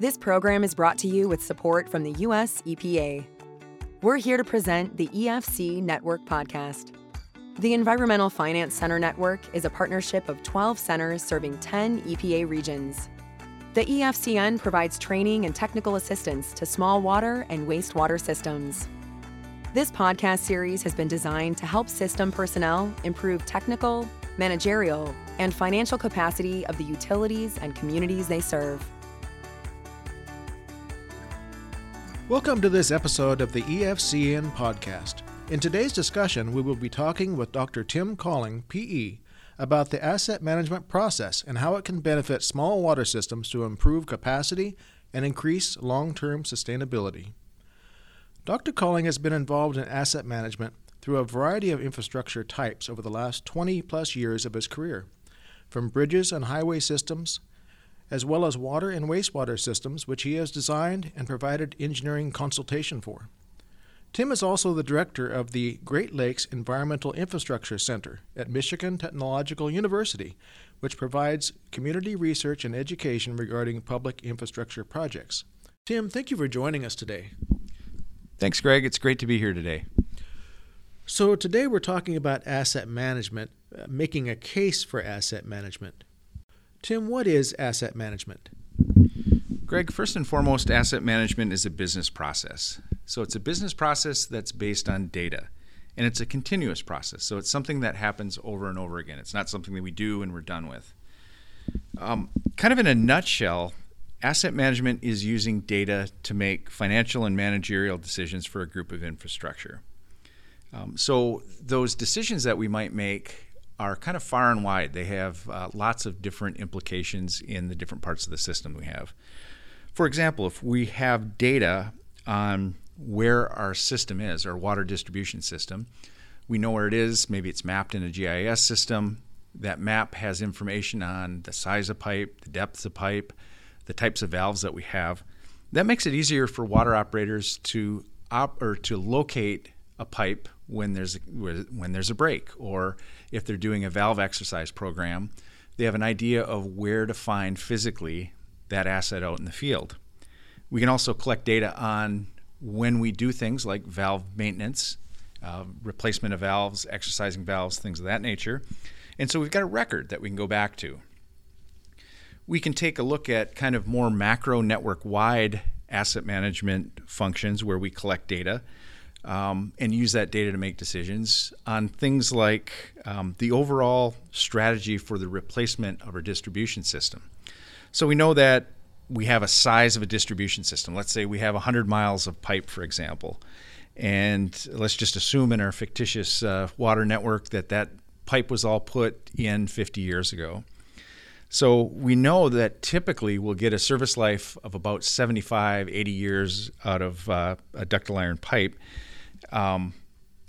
This program is brought to you with support from the U.S. EPA. We're here to present the EFC Network podcast. The Environmental Finance Center Network is a partnership of 12 centers serving 10 EPA regions. The EFCN provides training and technical assistance to small water and wastewater systems. This podcast series has been designed to help system personnel improve technical, managerial, and financial capacity of the utilities and communities they serve. Welcome to this episode of the EFCN podcast. In today's discussion, we will be talking with Dr. Tim Colling, PE, about the asset management process and how it can benefit small water systems to improve capacity and increase long term sustainability. Dr. Colling has been involved in asset management through a variety of infrastructure types over the last 20 plus years of his career, from bridges and highway systems as well as water and wastewater systems, which he has designed and provided engineering consultation for. Tim is also the director of the Great Lakes Environmental Infrastructure Center at Michigan Technological University, which provides community research and education regarding public infrastructure projects. Tim, thank you for joining us today. Thanks, Greg. It's great to be here today. So, today we're talking about asset management, uh, making a case for asset management. Tim, what is asset management? Greg, first and foremost, asset management is a business process. So it's a business process that's based on data. And it's a continuous process. So it's something that happens over and over again. It's not something that we do and we're done with. Um, kind of in a nutshell, asset management is using data to make financial and managerial decisions for a group of infrastructure. Um, so those decisions that we might make are kind of far and wide. They have uh, lots of different implications in the different parts of the system we have. For example, if we have data on where our system is, our water distribution system, we know where it is. Maybe it's mapped in a GIS system. That map has information on the size of pipe, the depth of pipe, the types of valves that we have. That makes it easier for water operators to op- or to locate a pipe when there's a, when there's a break or if they're doing a valve exercise program, they have an idea of where to find physically that asset out in the field. We can also collect data on when we do things like valve maintenance, uh, replacement of valves, exercising valves, things of that nature. And so we've got a record that we can go back to. We can take a look at kind of more macro network wide asset management functions where we collect data um, and use that data to make decisions on things like um, the overall strategy for the replacement of our distribution system. So we know that we have a size of a distribution system. Let's say we have 100 miles of pipe, for example. And let's just assume in our fictitious uh, water network that that pipe was all put in 50 years ago. So we know that typically we'll get a service life of about 75, 80 years out of uh, a ductile iron pipe. Um,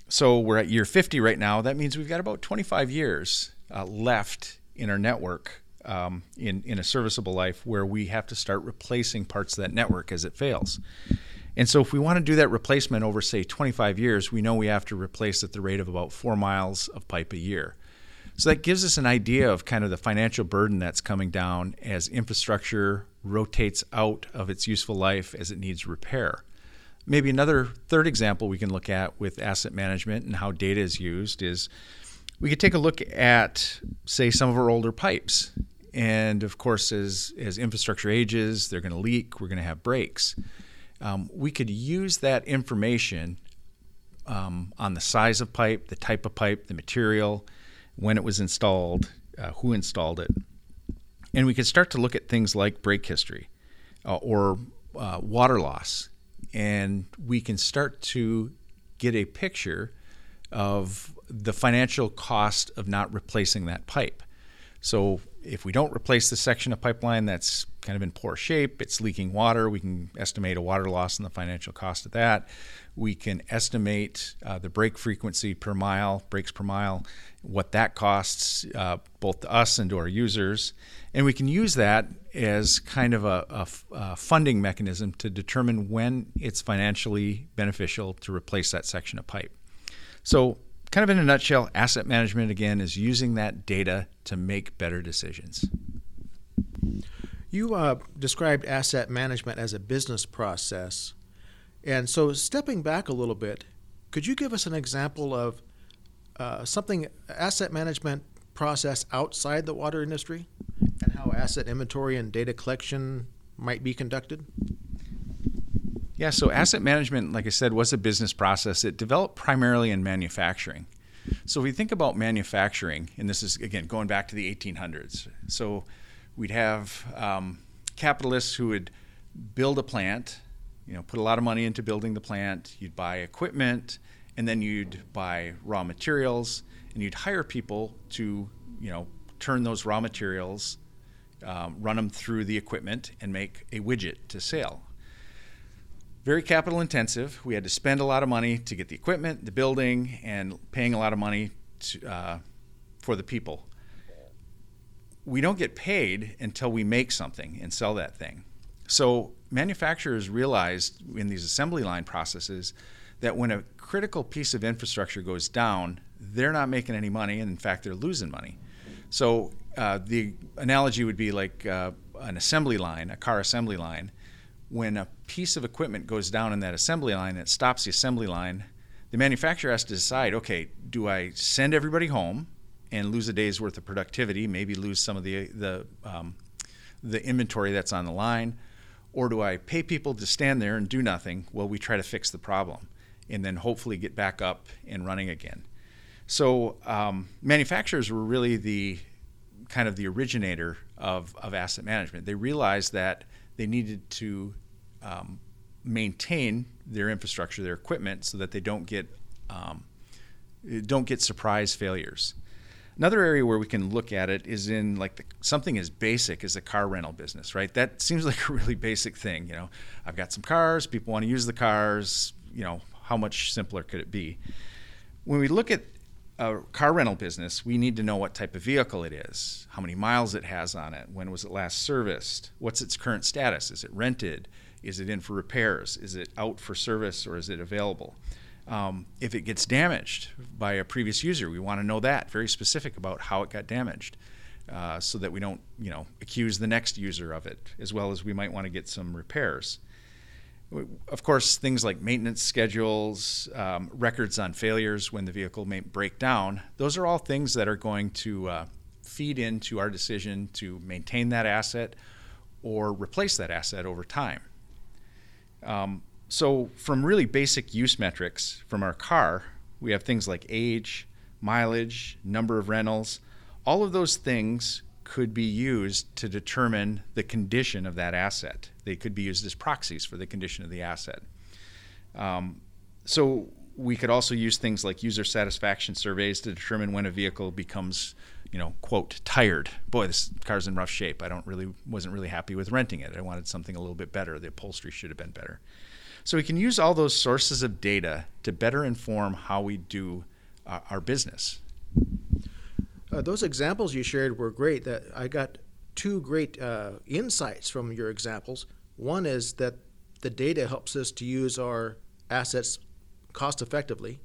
so we're at year 50 right now. That means we've got about 25 years uh, left in our network um, in, in a serviceable life where we have to start replacing parts of that network as it fails. And so, if we want to do that replacement over, say, 25 years, we know we have to replace at the rate of about four miles of pipe a year. So, that gives us an idea of kind of the financial burden that's coming down as infrastructure rotates out of its useful life as it needs repair. Maybe another third example we can look at with asset management and how data is used is we could take a look at, say, some of our older pipes. And of course, as, as infrastructure ages, they're going to leak, we're going to have breaks. Um, we could use that information um, on the size of pipe, the type of pipe, the material, when it was installed, uh, who installed it. And we could start to look at things like break history uh, or uh, water loss and we can start to get a picture of the financial cost of not replacing that pipe. So if we don't replace the section of pipeline that's kind of in poor shape, it's leaking water, we can estimate a water loss and the financial cost of that. We can estimate uh, the break frequency per mile, breaks per mile, what that costs uh, both to us and to our users. And we can use that as kind of a, a, a, funding mechanism to determine when it's financially beneficial to replace that section of pipe. So, kind of in a nutshell, asset management again is using that data to make better decisions. You uh, described asset management as a business process. And so, stepping back a little bit, could you give us an example of uh, something asset management process outside the water industry and how asset inventory and data collection might be conducted? Yeah, so asset management, like I said, was a business process. It developed primarily in manufacturing. So if we think about manufacturing, and this is again going back to the 1800s. So we'd have um, capitalists who would build a plant, you know, put a lot of money into building the plant. You'd buy equipment, and then you'd buy raw materials, and you'd hire people to, you know, turn those raw materials, um, run them through the equipment, and make a widget to sell. Very capital intensive. We had to spend a lot of money to get the equipment, the building, and paying a lot of money to, uh, for the people we don't get paid until we make something and sell that thing. So manufacturers realized in these assembly line processes that when a critical piece of infrastructure goes down, they're not making any money, and in fact, they're losing money. So uh, the analogy would be like uh, an assembly line, a car assembly line. When a piece of equipment goes down in that assembly line, and it stops the assembly line. The manufacturer has to decide, okay, do I send everybody home and lose a day's worth of productivity, maybe lose some of the the um, the inventory that's on the line, or do I pay people to stand there and do nothing while we try to fix the problem, and then hopefully get back up and running again? So um, manufacturers were really the kind of the originator of, of asset management. They realized that they needed to um, maintain their infrastructure, their equipment, so that they don't get um, don't get surprise failures. Another area where we can look at it is in like the, something as basic as the car rental business, right? That seems like a really basic thing. You know, I've got some cars, people want to use the cars. You know, how much simpler could it be? When we look at a car rental business, we need to know what type of vehicle it is, how many miles it has on it, when was it last serviced, what's its current status, is it rented, is it in for repairs, is it out for service, or is it available? Um, if it gets damaged by a previous user, we want to know that very specific about how it got damaged, uh, so that we don't, you know, accuse the next user of it, as well as we might want to get some repairs. Of course, things like maintenance schedules, um, records on failures when the vehicle may break down, those are all things that are going to uh, feed into our decision to maintain that asset or replace that asset over time. Um, so, from really basic use metrics from our car, we have things like age, mileage, number of rentals. All of those things could be used to determine the condition of that asset. They could be used as proxies for the condition of the asset. Um, so, we could also use things like user satisfaction surveys to determine when a vehicle becomes you know quote tired boy this car's in rough shape i don't really wasn't really happy with renting it i wanted something a little bit better the upholstery should have been better so we can use all those sources of data to better inform how we do uh, our business. Uh, those examples you shared were great. That I got two great uh, insights from your examples. One is that the data helps us to use our assets cost effectively,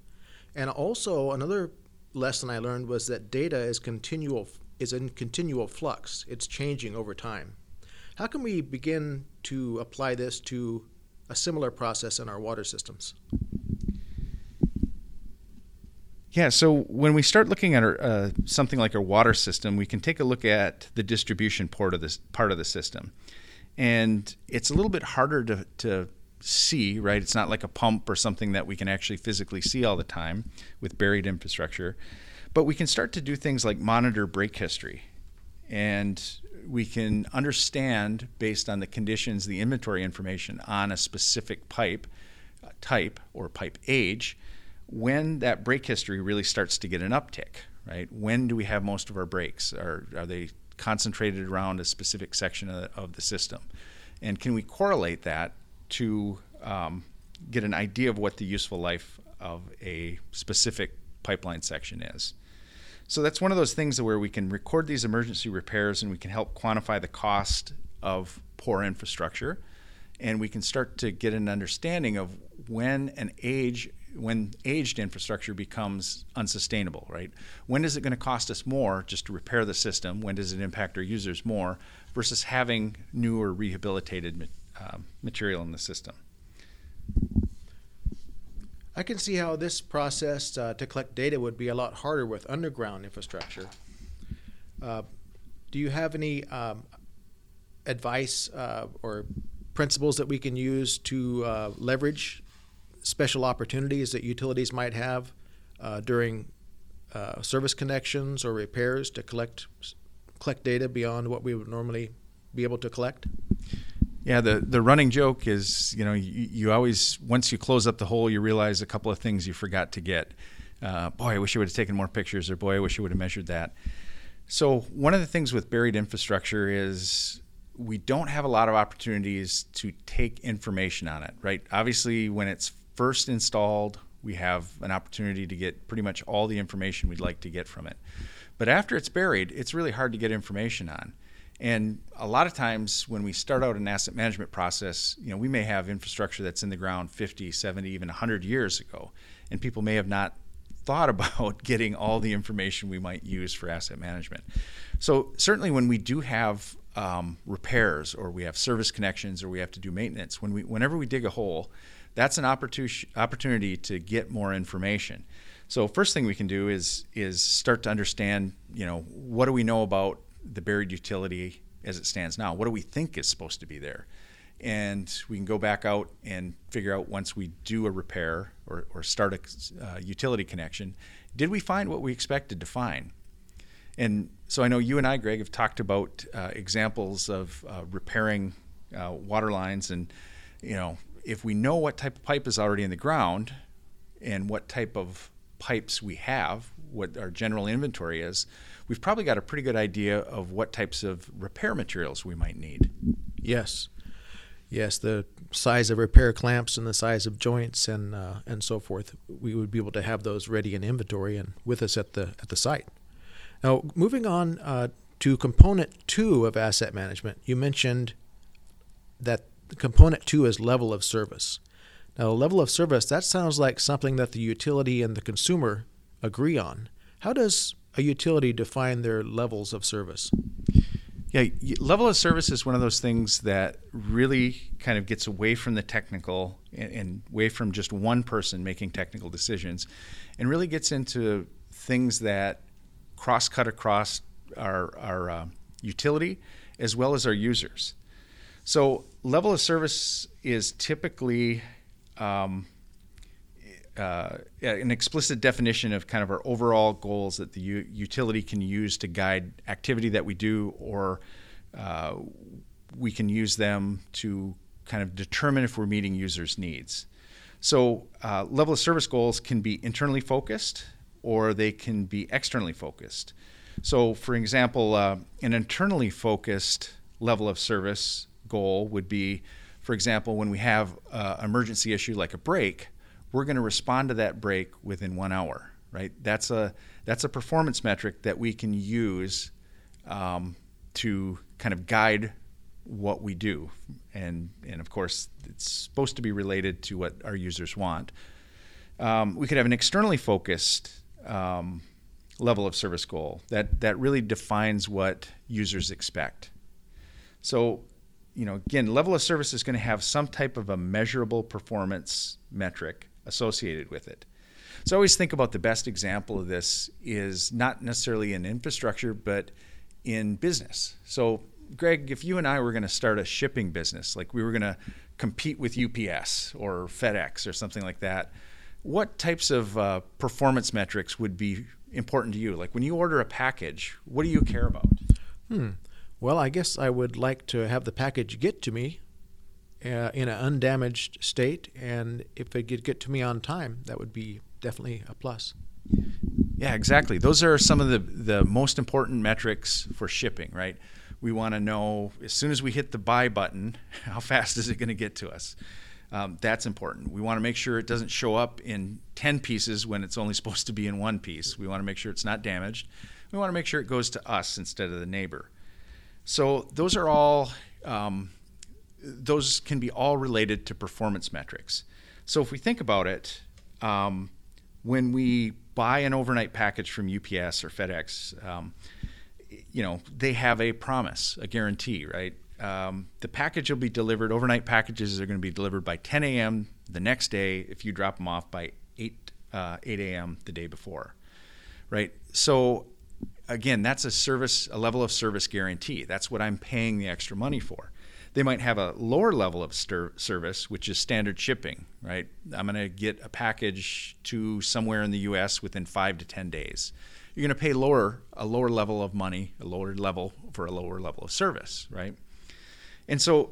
and also another lesson I learned was that data is continual is in continual flux. It's changing over time. How can we begin to apply this to a similar process in our water systems. Yeah, so when we start looking at our, uh, something like our water system, we can take a look at the distribution part of this part of the system, and it's a little bit harder to, to see. Right, it's not like a pump or something that we can actually physically see all the time with buried infrastructure, but we can start to do things like monitor break history, and we can understand based on the conditions, the inventory information on a specific pipe type or pipe age, when that break history really starts to get an uptick, right? When do we have most of our breaks? Are, are they concentrated around a specific section of, of the system? And can we correlate that to um, get an idea of what the useful life of a specific pipeline section is? So that's one of those things where we can record these emergency repairs and we can help quantify the cost of poor infrastructure. And we can start to get an understanding of when an age when aged infrastructure becomes unsustainable, right? When is it going to cost us more just to repair the system? When does it impact our users more versus having new or rehabilitated uh, material in the system? I can see how this process uh, to collect data would be a lot harder with underground infrastructure. Uh, do you have any um, advice uh, or principles that we can use to uh, leverage special opportunities that utilities might have uh, during uh, service connections or repairs to collect collect data beyond what we would normally be able to collect? Yeah, the, the running joke is, you know, you, you always, once you close up the hole, you realize a couple of things you forgot to get. Uh, boy, I wish I would have taken more pictures, or boy, I wish I would have measured that. So, one of the things with buried infrastructure is we don't have a lot of opportunities to take information on it, right? Obviously, when it's first installed, we have an opportunity to get pretty much all the information we'd like to get from it. But after it's buried, it's really hard to get information on. And a lot of times when we start out an asset management process, you know, we may have infrastructure that's in the ground 50, 70, even 100 years ago, and people may have not thought about getting all the information we might use for asset management. So certainly when we do have um, repairs or we have service connections or we have to do maintenance, when we whenever we dig a hole, that's an opportunity to get more information. So first thing we can do is is start to understand, you know, what do we know about the buried utility as it stands now? What do we think is supposed to be there? And we can go back out and figure out once we do a repair or, or start a uh, utility connection, did we find what we expected to find? And so I know you and I, Greg, have talked about uh, examples of uh, repairing uh, water lines, and you know, if we know what type of pipe is already in the ground and what type of pipes we have, what our general inventory is, we've probably got a pretty good idea of what types of repair materials we might need. Yes, yes, the size of repair clamps and the size of joints and uh, and so forth. We would be able to have those ready in inventory and with us at the at the site. Now, moving on uh, to component two of asset management, you mentioned that component two is level of service. Now, level of service, that sounds like something that the utility and the consumer agree on. How does a utility define their levels of service? Yeah, level of service is one of those things that really kind of gets away from the technical and, and away from just one person making technical decisions and really gets into things that cross cut across our, our uh, utility as well as our users. So, level of service is typically um, uh, an explicit definition of kind of our overall goals that the u- utility can use to guide activity that we do, or uh, we can use them to kind of determine if we're meeting users' needs. So, uh, level of service goals can be internally focused or they can be externally focused. So, for example, uh, an internally focused level of service goal would be, for example, when we have an emergency issue like a break, we're going to respond to that break within one hour. Right? That's a that's a performance metric that we can use um, to kind of guide what we do, and and of course it's supposed to be related to what our users want. Um, we could have an externally focused um, level of service goal that that really defines what users expect. So, you know, again, level of service is going to have some type of a measurable performance metric associated with it. So I always think about the best example of this is not necessarily in infrastructure, but in business. So, Greg, if you and I were going to start a shipping business, like we were going to compete with UPS or FedEx or something like that, what types of uh, performance metrics would be important to you? Like when you order a package, what do you care about? Hmm. Well, I guess I would like to have the package get to me uh, in an undamaged state, and if it could get to me on time, that would be definitely a plus. Yeah, exactly. Those are some of the the most important metrics for shipping, right? We want to know as soon as we hit the buy button, how fast is it going to get to us? Um, that's important. We want to make sure it doesn't show up in 10 pieces when it's only supposed to be in one piece. We want to make sure it's not damaged. We want to make sure it goes to us instead of the neighbor. So those are all, um, those can be all related to performance metrics. So if we think about it, um, when we buy an overnight package from UPS or FedEx, um, you know, they have a promise, a guarantee, right? Um, the package will be delivered. Overnight packages are going to be delivered by 10 a.m. the next day if you drop them off by 8 uh, 8 a.m. the day before, right? So again, that's a service, a level of service guarantee. That's what I'm paying the extra money for. They might have a lower level of stir- service, which is standard shipping, right? I'm going to get a package to somewhere in the U.S. within five to ten days. You're going to pay lower a lower level of money, a lower level for a lower level of service, right? And so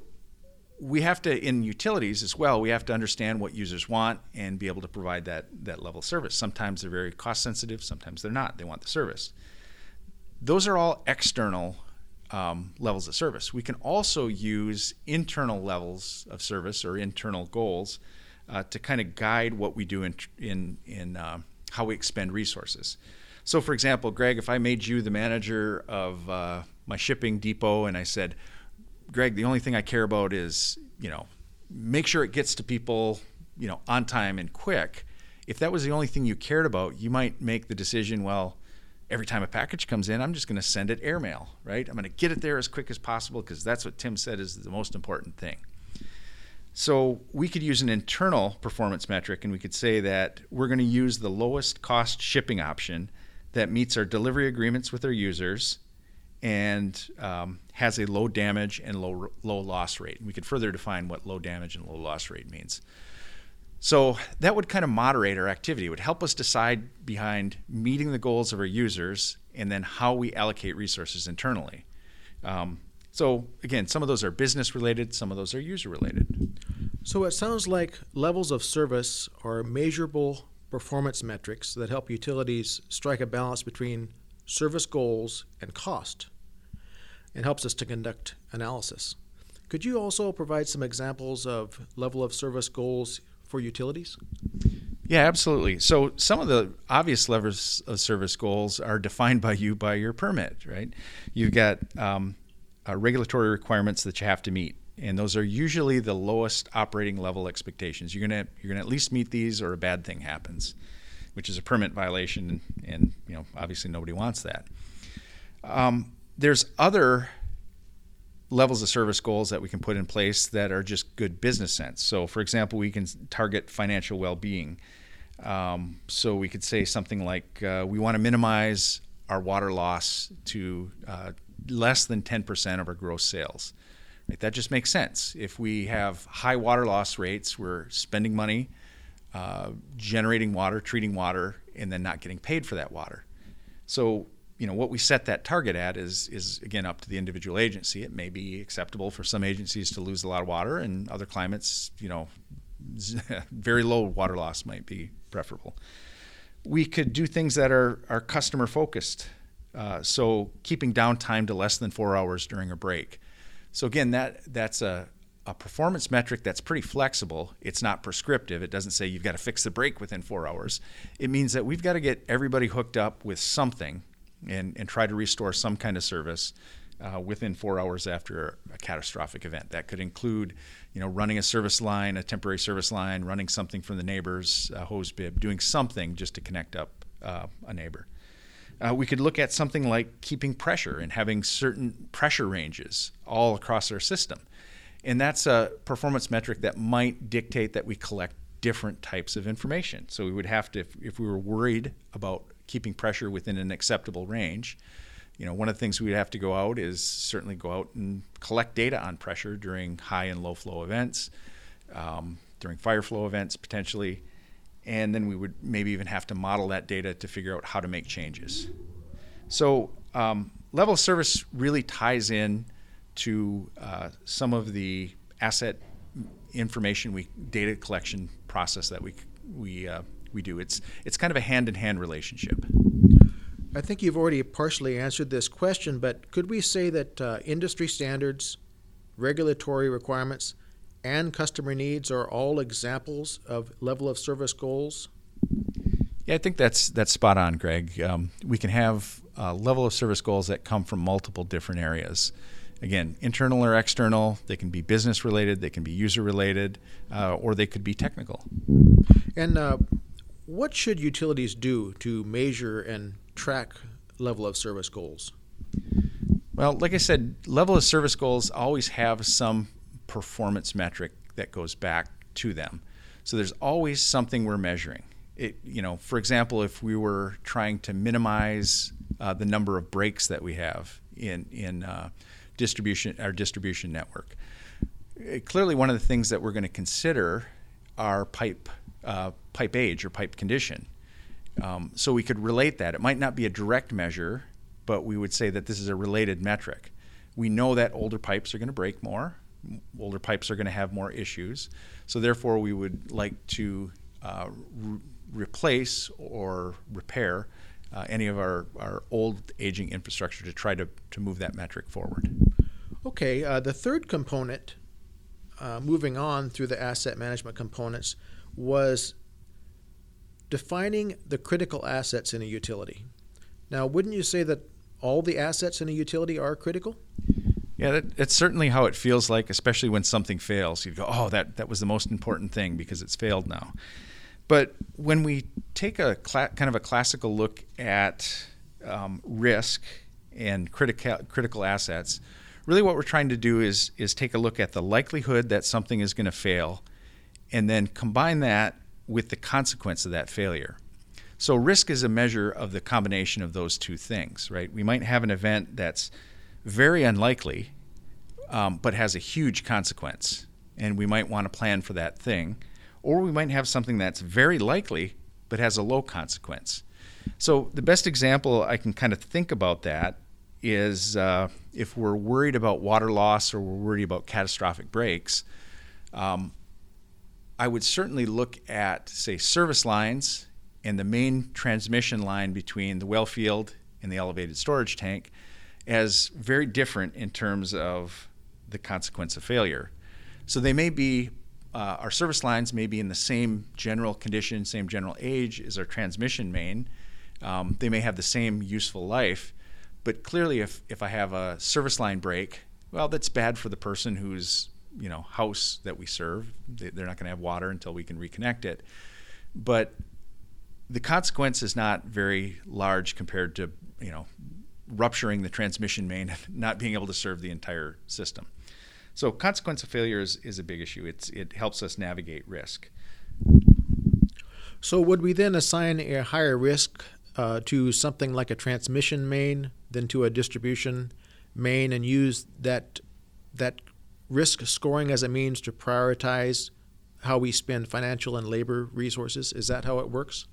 we have to in utilities as well we have to understand what users want and be able to provide that that level of service sometimes they're very cost sensitive sometimes they're not they want the service those are all external um, levels of service. We can also use internal levels of service or internal goals uh, to kind of guide what we do in in, in uh, how we expend resources. So, for example, Greg, if I made you the manager of uh, my shipping depot and I said, Greg, the only thing I care about is you know make sure it gets to people you know on time and quick. If that was the only thing you cared about, you might make the decision, well, every time a package comes in, I'm just going to send it airmail, right? I'm going to get it there as quick as possible because that's what Tim said is the most important thing. So we could use an internal performance metric and we could say that we're going to use the lowest cost shipping option that meets our delivery agreements with our users and um, has a low damage and low low loss rate. And We could further define what low damage and low loss rate means. So that would kind of moderate our activity. It would help us decide behind meeting the goals of our users and then how we allocate resources internally. Um, so again, some of those are business related, some of those are user related. So it sounds like levels of service are measurable performance metrics that help utilities strike a balance between service goals and cost and helps us to conduct analysis. Could you also provide some examples of level of service goals for utilities? Yeah, absolutely. So some of the obvious levers of service goals are defined by you by your permit, right? You've got um, uh, regulatory requirements that you have to meet, and those are usually the lowest operating level expectations. You're gonna you're gonna at least meet these, or a bad thing happens, which is a permit violation, and, you know obviously nobody wants that. Um, there's other levels of service goals that we can put in place that are just good business sense. So, for example, we can target financial well being. Um, so, we could say something like uh, we want to minimize our water loss to uh, less than 10% of our gross sales. Right? That just makes sense. If we have high water loss rates, we're spending money uh, generating water, treating water, and then not getting paid for that water. So, you know what we set that target at is is again up to the individual agency. It may be acceptable for some agencies to lose a lot of water, and other climates, you know, very low water loss might be preferable. We could do things that are are customer focused. Uh, so keeping downtime to less than four hours during a break. So again, that that's a a performance metric that's pretty flexible. It's not prescriptive. It doesn't say you've got to fix the break within four hours. It means that we've got to get everybody hooked up with something and, and try to restore some kind of service uh, within four hours after a catastrophic event. That could include, you know, running a service line, a temporary service line, running something from the neighbor's uh, hose bib, doing something just to connect up uh, a neighbor. Uh, we could look at something like keeping pressure and having certain pressure ranges all across our system. And that's a performance metric that might dictate that we collect different types of information. So we would have to, if, if we were worried about keeping pressure within an acceptable range. You know, one of the things we'd have to go out is certainly go out and collect data on pressure during high and low flow events, um, during fire flow events potentially, and then we would maybe even have to model that data to figure out how to make changes. So um, level of service really ties in to uh, some of the asset information we data collection process that we we uh, we do. It's it's kind of a hand in hand relationship. I think you've already partially answered this question, but could we say that uh, industry standards, regulatory requirements, and customer needs are all examples of level of service goals? Yeah, I think that's that's spot on, Greg. Um, we can have uh, level of service goals that come from multiple different areas. Again, internal or external. They can be business related, they can be user related, uh, or they could be technical. And uh, what should utilities do to measure and track level of service goals? Well, like I said, level of service goals always have some performance metric that goes back to them. So there's always something we're measuring. It, you know, for example, if we were trying to minimize uh, the number of breaks that we have in in uh, distribution our distribution network, it, clearly one of the things that we're going to consider are pipe uh, pipe age or pipe condition. Um, so we could relate that. It might not be a direct measure, but we would say that this is a related metric. We know that older pipes are going to break more, older pipes are going to have more issues. So therefore, we would like to uh, re- replace or repair uh, any of our, our old aging infrastructure to try to, to move that metric forward. Okay, uh, the third component, uh, moving on through the asset management components, was defining the critical assets in a utility. Now, wouldn't you say that all the assets in a utility are critical? Yeah, that, that's certainly how it feels like, especially when something fails. You go, oh, that, that was the most important thing because it's failed now. But when we take a cl- kind of a classical look at um, risk and critical, critical assets, really what we're trying to do is, is take a look at the likelihood that something is going to fail and then combine that with the consequence of that failure. So risk is a measure of the combination of those two things, right? We might have an event that's very unlikely, um, but has a huge consequence. And we might want to plan for that thing. Or we might have something that's very likely, but has a low consequence. So, the best example I can kind of think about that is uh, if we're worried about water loss or we're worried about catastrophic breaks, um, I would certainly look at, say, service lines and the main transmission line between the well field and the elevated storage tank as very different in terms of the consequence of failure. So they may be, uh, our service lines may be in the same general condition, same general age as our transmission main. Um, they may have the same useful life, but clearly, if, if I have a service line break, well, that's bad for the person whose you know house that we serve. They, they're not going to have water until we can reconnect it. But the consequence is not very large compared to you know rupturing the transmission main and not being able to serve the entire system. So consequence of failure is, is a big issue. It's, it helps us navigate risk. So would we then assign a higher risk uh, to something like a transmission main than to a distribution main and use that that risk scoring as a means to prioritize how we spend financial and labor resources? Is that how it works?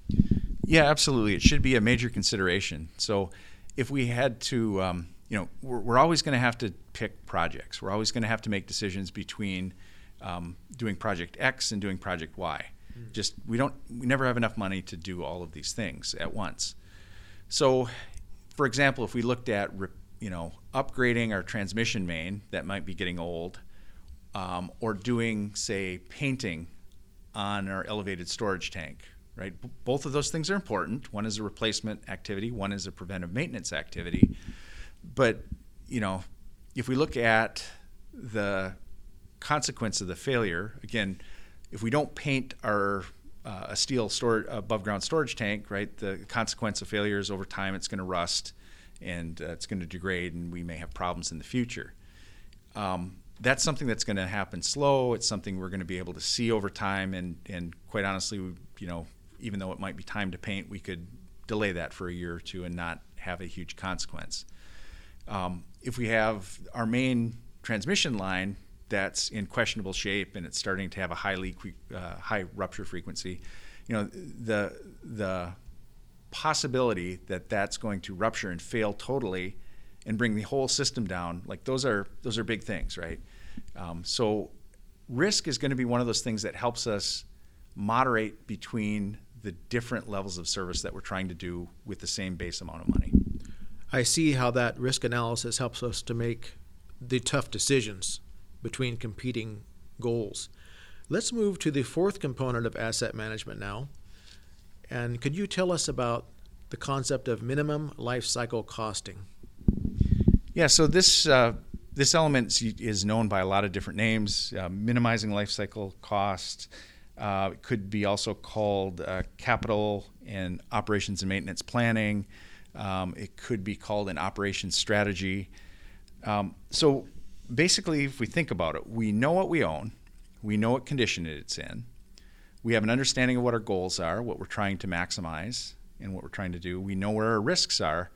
Yeah, absolutely. It should be a major consideration. So if we had to, um, you know, we're, we're always going to have to pick projects. We're always going to have to make decisions between um, doing project X and doing project Y. Mm. Just we don't, we never have enough money to do all of these things at once. So, for example, if we looked at, you know, upgrading our transmission main that might be getting old, um, or doing, say, painting on our elevated storage tank right? B- both of those things are important. One is a replacement activity, one is a preventive maintenance activity. But, you know, if we look at the consequence of the failure, again, if we don't paint our uh, a steel store above ground storage tank, right, the consequence of failure is over time it's going to rust and uh, it's going to degrade and we may have problems in the future. Um, that's something that's going to happen slow. It's something we're going to be able to see over time, and and quite honestly, you know, even though it might be time to paint, we could delay that for a year or two and not have a huge consequence. Um, if we have our main transmission line that's in questionable shape and it's starting to have a high leak, uh, high rupture frequency, you know, the the possibility that that's going to rupture and fail totally and bring the whole system down, like those are those are big things, right? Um, so risk is going to be one of those things that helps us moderate between the different levels of service that we're trying to do with the same base amount of money. I see how that risk analysis helps us to make the tough decisions between competing goals. Let's move to the fourth component of asset management now. And could you tell us about the concept of minimum life cycle costing? Yeah, so this uh, this element is known by a lot of different names: uh, minimizing life cycle cost, Uh, could be also called uh, capital and operations and maintenance planning. Um, it could be called an operations strategy. Um, so basically, if we think about it, we know what we own, we know what condition it's in, we have an understanding of what our goals are, what we're trying to maximize, and what we're trying to do. We know where our risks are.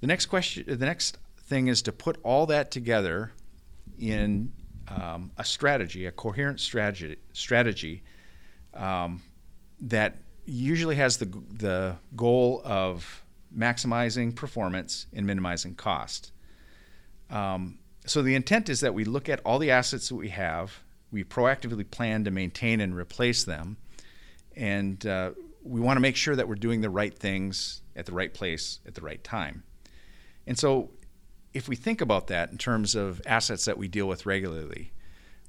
The next question, the next thing is to put all that together in um, a strategy, a coherent strategy, strategy um, that usually has the the goal of maximizing performance and minimizing cost. Um, so the intent is that we look at all the assets that we have, we proactively plan to maintain and replace them, and uh, we want to make sure that we're doing the right things at the right place at the right time. And so, if we think about that in terms of assets that we deal with regularly,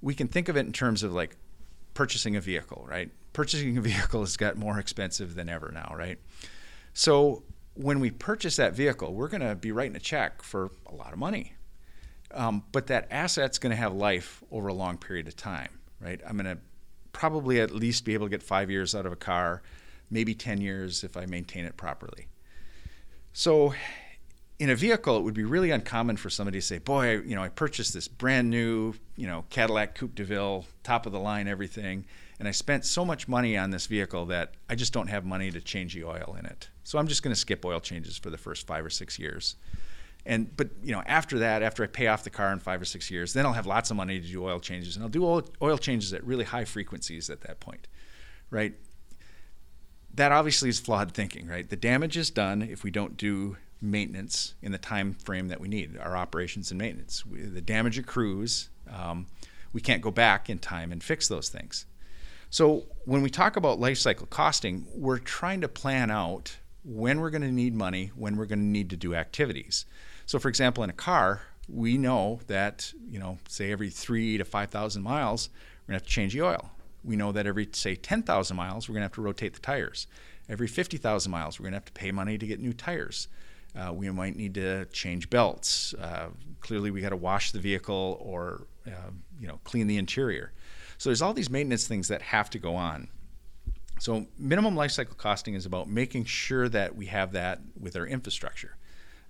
we can think of it in terms of like purchasing a vehicle, right? Purchasing a vehicle has got more expensive than ever now, right? So when we purchase that vehicle, we're going to be writing a check for a lot of money. Um, but that asset's going to have life over a long period of time, right? I'm going to probably at least be able to get five years out of a car, maybe 10 years if I maintain it properly. So, in a vehicle, it would be really uncommon for somebody to say, "Boy, you know, I purchased this brand new, you know, Cadillac Coupe de Ville, top of the line, everything, and I spent so much money on this vehicle that I just don't have money to change the oil in it. So I'm just going to skip oil changes for the first five or six years." And but you know, after that, after I pay off the car in five or six years, then I'll have lots of money to do oil changes, and I'll do oil, oil changes at really high frequencies at that point, right? That obviously is flawed thinking, right? The damage is done if we don't do maintenance in the time frame that we need, our operations and maintenance. We, the damage accrues. Um, we can't go back in time and fix those things. So when we talk about life cycle costing, we're trying to plan out when we're going to need money, when we're going to need to do activities. So, for example, in a car, we know that you know, say every three to five thousand miles, we're going to have to change the oil. We know that every say ten thousand miles, we're going to have to rotate the tires. Every fifty thousand miles, we're going to have to pay money to get new tires. Uh, we might need to change belts. Uh, clearly, we got to wash the vehicle or uh, you know clean the interior. So there's all these maintenance things that have to go on. So minimum life cycle costing is about making sure that we have that with our infrastructure.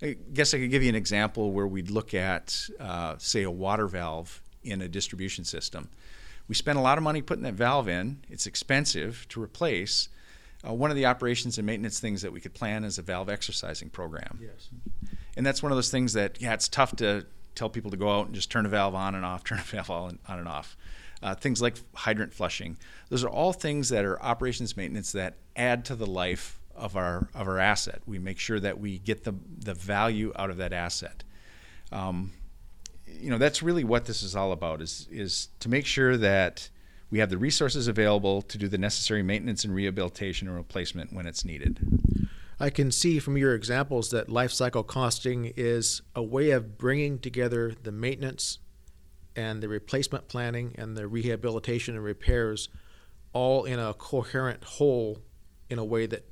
I guess I could give you an example where we'd look at, uh, say, a water valve in a distribution system. We spend a lot of money putting that valve in. It's expensive to replace. Uh, one of the operations and maintenance things that we could plan is a valve exercising program. Yes. And that's one of those things that, yeah, it's tough to tell people to go out and just turn a valve on and off, turn a valve on and off. Uh, things like hydrant flushing. Those are all things that are operations maintenance that add to the life of our of our asset. We make sure that we get the the value out of that asset. Um, you know, that's really what this is all about. Is is to make sure that we have the resources available to do the necessary maintenance and rehabilitation and replacement when it's needed. I can see from your examples that life cycle costing is a way of bringing together the maintenance and the replacement planning and the rehabilitation and repairs all in a coherent whole in a way that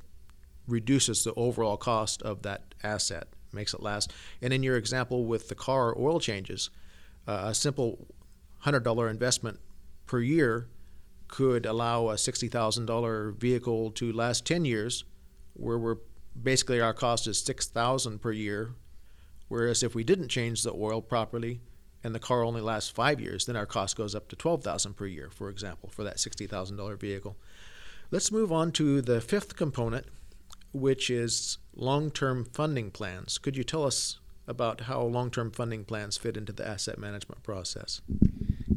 reduces the overall cost of that asset, makes it last. And in your example with the car oil changes, uh, a simple $100 investment per year could allow a $60,000 vehicle to last 10 years, where we're basically our cost is 6000 per year. Whereas if we didn't change the oil properly and the car only lasts five years, then our cost goes up to 12000 per year, for example, for that $60,000 vehicle. Let's move on to the fifth component, which is long term funding plans. Could you tell us about how long term funding plans fit into the asset management process?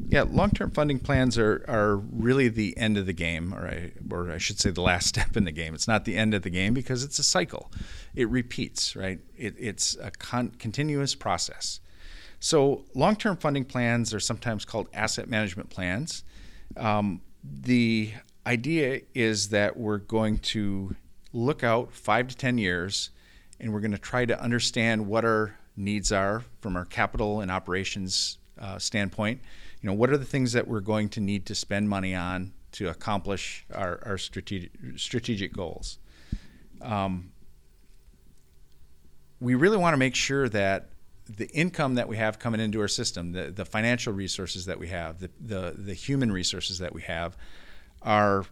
Yeah, long term funding plans are, are really the end of the game, or I, or I should say the last step in the game. It's not the end of the game because it's a cycle, it repeats, right? It, it's a con- continuous process. So, long term funding plans are sometimes called asset management plans. Um, the idea is that we're going to look out five to 10 years and we're going to try to understand what our needs are from our capital and operations uh, standpoint. You know, what are the things that we're going to need to spend money on to accomplish our, our strategic, strategic goals? Um, we really want to make sure that the income that we have coming into our system, the, the financial resources that we have, the, the, the human resources that we have, are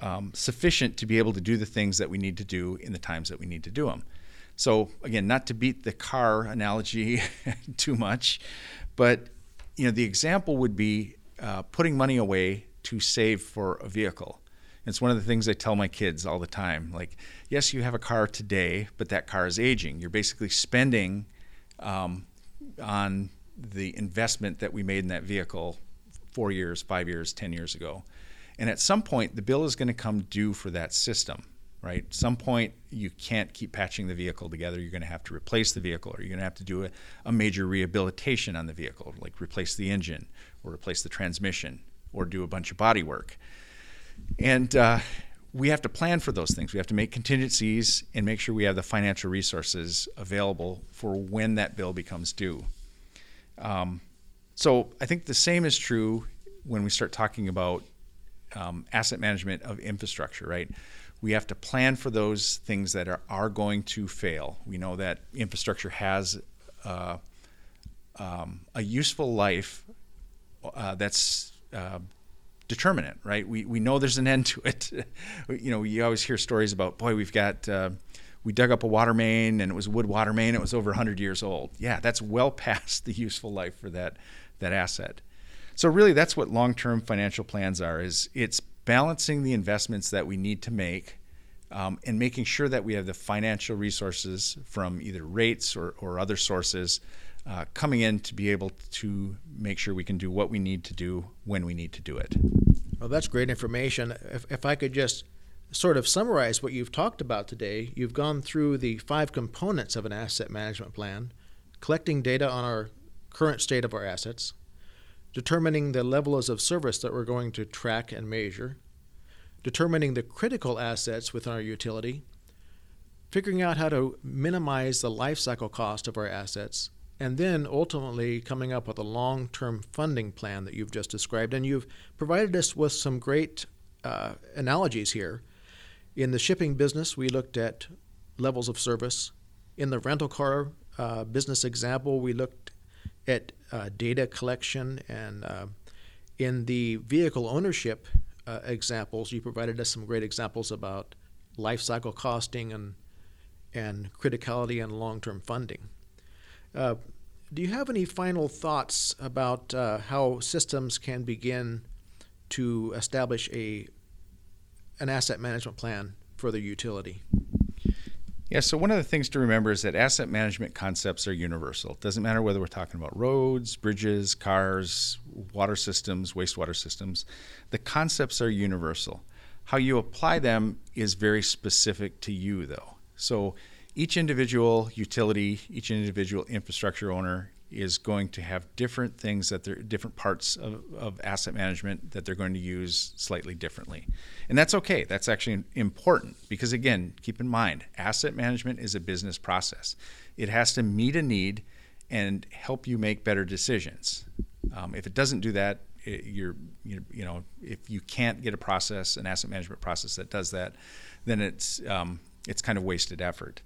um, sufficient to be able to do the things that we need to do in the times that we need to do them. So again, not to beat the car analogy too much, but you know the example would be uh, putting money away to save for a vehicle. It's one of the things I tell my kids all the time. Like, yes, you have a car today, but that car is aging. You're basically spending um, on the investment that we made in that vehicle four years, five years, ten years ago. And at some point, the bill is going to come due for that system, right? Some point, you can't keep patching the vehicle together. You're going to have to replace the vehicle, or you're going to have to do a, a major rehabilitation on the vehicle, like replace the engine, or replace the transmission, or do a bunch of body work. And uh, we have to plan for those things. We have to make contingencies and make sure we have the financial resources available for when that bill becomes due. Um, so I think the same is true when we start talking about um, asset management of infrastructure, right? We have to plan for those things that are, are going to fail. We know that infrastructure has uh, um, a useful life uh, that's uh, determinate, right? We, we know there's an end to it. you know, you always hear stories about, boy, we've got, uh, we dug up a water main and it was a wood water main. It was over 100 years old. Yeah, that's well past the useful life for that, that asset. So really, that's what long-term financial plans are. Is it's balancing the investments that we need to make, um, and making sure that we have the financial resources from either rates or, or other sources uh, coming in to be able to make sure we can do what we need to do when we need to do it. Well, that's great information. If, if I could just sort of summarize what you've talked about today, you've gone through the five components of an asset management plan, collecting data on our current state of our assets, determining the levels of service that we're going to track and measure, determining the critical assets within our utility, figuring out how to minimize the life cycle cost of our assets, and then ultimately coming up with a long term funding plan that you've just described. And you've provided us with some great uh, analogies here. In the shipping business, we looked at levels of service. In the rental car uh, business example, we looked at uh, data collection and uh, in the vehicle ownership uh, examples, you provided us some great examples about life cycle costing and and criticality and long-term funding. Uh, do you have any final thoughts about uh, how systems can begin to establish a an asset management plan for the utility? Yeah, so one of the things to remember is that asset management concepts are universal. It doesn't matter whether we're talking about roads, bridges, cars, water systems, wastewater systems. The concepts are universal. How you apply them is very specific to you, though. So each individual utility, each individual infrastructure owner is going to have different things that they're different parts of, of asset management that they're going to use slightly differently. And that's okay. That's actually important because, again, keep in mind, asset management is a business process. It has to meet a need and help you make better decisions. Um, if it doesn't do that, it, you're, you, you know, if you can't get a process, an asset management process that does that, then it's, um, it's kind of wasted effort.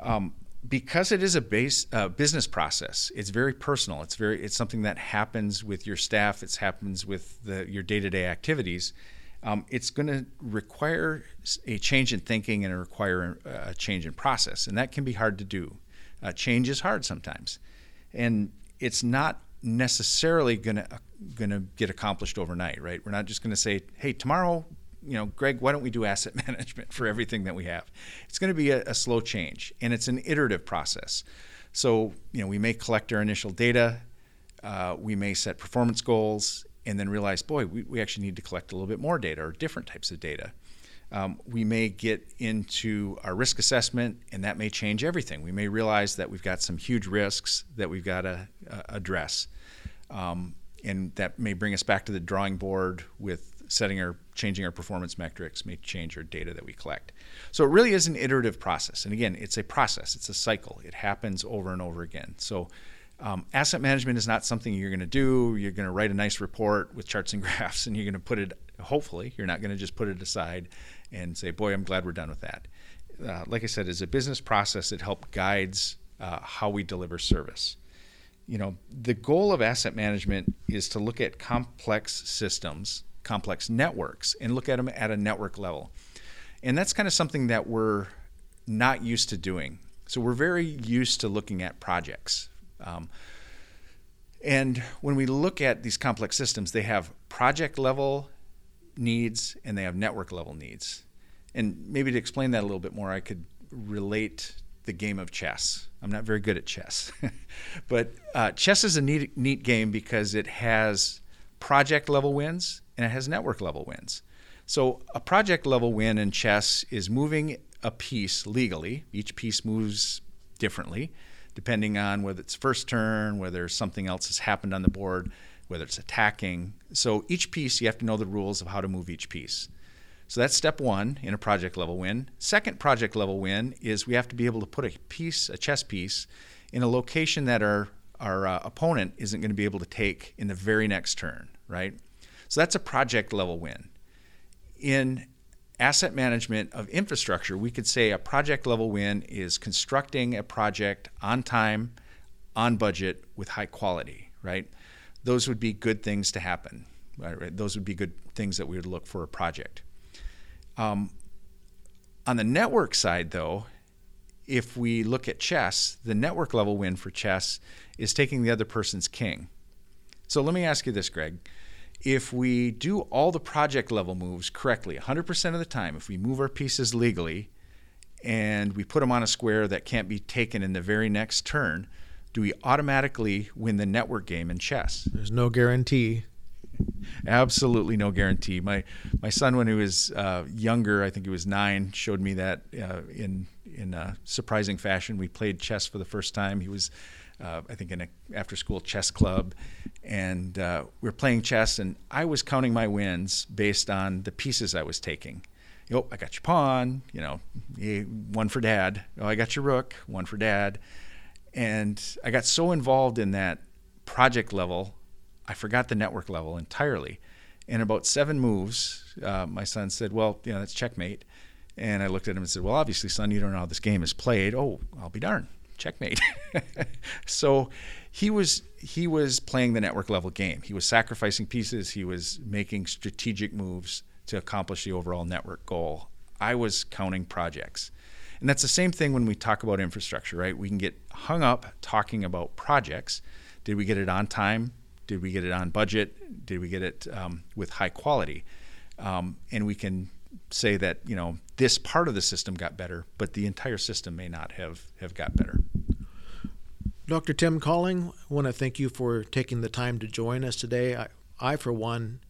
Um, because it is a base uh, business process, it's very personal. It's very it's something that happens with your staff. It happens with the, your day to day activities. Um, it's going to require a change in thinking and require a change in process, and that can be hard to do. Uh, change is hard sometimes, and it's not necessarily going to going to get accomplished overnight. Right? We're not just going to say, "Hey, tomorrow you know, Greg, why don't we do asset management for everything that we have? It's going to be a, a, slow change, and it's an iterative process. So, you know, we may collect our initial data, uh, we may set performance goals, and then realize, boy, we, we actually need to collect a little bit more data or different types of data. Um, we may get into our risk assessment, and that may change everything. We may realize that we've got some huge risks that we've got to uh, address. Um, and that may bring us back to the drawing board with setting our changing our performance metrics may change our data that we collect. So it really is an iterative process. And again, it's a process, it's a cycle. It happens over and over again. So um, asset management is not something you're going to do. You're going to write a nice report with charts and graphs, and you're going to put it. Hopefully, you're not going to just put it aside and say, "Boy, I'm glad we're done with that." Uh, like I said, it's a business process that helps guides uh, how we deliver service. You know, the goal of asset management is to look at complex systems complex networks and look at them at a network level. And that's kind of something that we're not used to doing. So we're very used to looking at projects. Um, and when we look at these complex systems, they have project level needs and they have network level needs. And maybe to explain that a little bit more, I could relate the game of chess. I'm not very good at chess, but uh, chess is a neat, neat game because it has project level wins and it has network level wins. So a project level win in chess is moving a piece legally. Each piece moves differently depending on whether it's first turn, whether something else has happened on the board, whether it's attacking. So each piece, you have to know the rules of how to move each piece. So that's step one in a project level win. Second project level win is we have to be able to put a piece, a chess piece, in a location that our our uh, opponent isn't going to be able to take in the very next turn, right? So that's a project level win. In asset management of infrastructure, we could say a project level win is constructing a project on time, on budget, with high quality, right? Those would be good things to happen. Right? Those would be good things that we would look for a project. Um, on the network side, though, if we look at chess, the network level win for chess is taking the other person's king. So let me ask you this, Greg if we do all the project level moves correctly 100% of the time, if we move our pieces legally and we put them on a square that can't be taken in the very next turn, do we automatically win the network game in chess? There's no guarantee. Absolutely no guarantee. My my son, when he was uh, younger, I think he was nine, showed me that uh, in in a surprising fashion. We played chess for the first time. He was uh, I think in an after school chess club, and uh, we were playing chess, and I was counting my wins based on the pieces I was taking. Oh, I got your pawn, you know, one for dad. Oh, I got your rook, one for dad. And I got so involved in that project level, I forgot the network level entirely. In about seven moves, uh, my son said, Well, you know, that's checkmate. And I looked at him and said, Well, obviously, son, you don't know how this game is played. Oh, I'll be darned checkmate. so he was he was playing the network level game. He was sacrificing pieces. He was making strategic moves to accomplish the overall network goal. I was counting projects. And that's the same thing when we talk about infrastructure, right? We can get hung up talking about projects. Did we get it on time? Did we get it on budget? Did we get it um, with high quality? Um, and we can say that you know this part of the system got better, but the entire system may not have have got better. Dr. Tim Colling, I want to thank you for taking the time to join us today. I, I for one,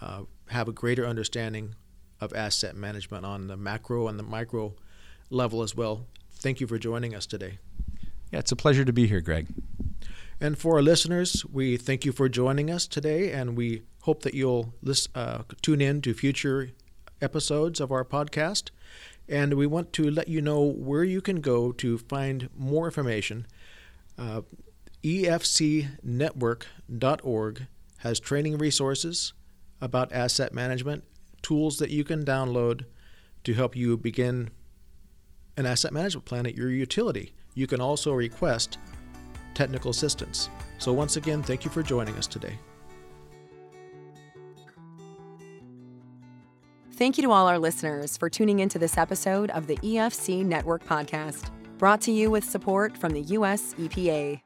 uh, have a greater understanding of asset management on the macro and the micro level as well. Thank you for joining us today. Yeah, it's a pleasure to be here, Greg. And for our listeners, we thank you for joining us today, and we hope that you'll list, uh, tune in to future episodes of our podcast. And we want to let you know where you can go to find more information. Uh, EFCnetwork.org has training resources about asset management, tools that you can download to help you begin an asset management plan at your utility. You can also request technical assistance. So, once again, thank you for joining us today. Thank you to all our listeners for tuning into this episode of the EFC Network Podcast, brought to you with support from the U.S. EPA.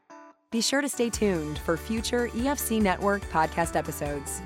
Be sure to stay tuned for future EFC Network podcast episodes.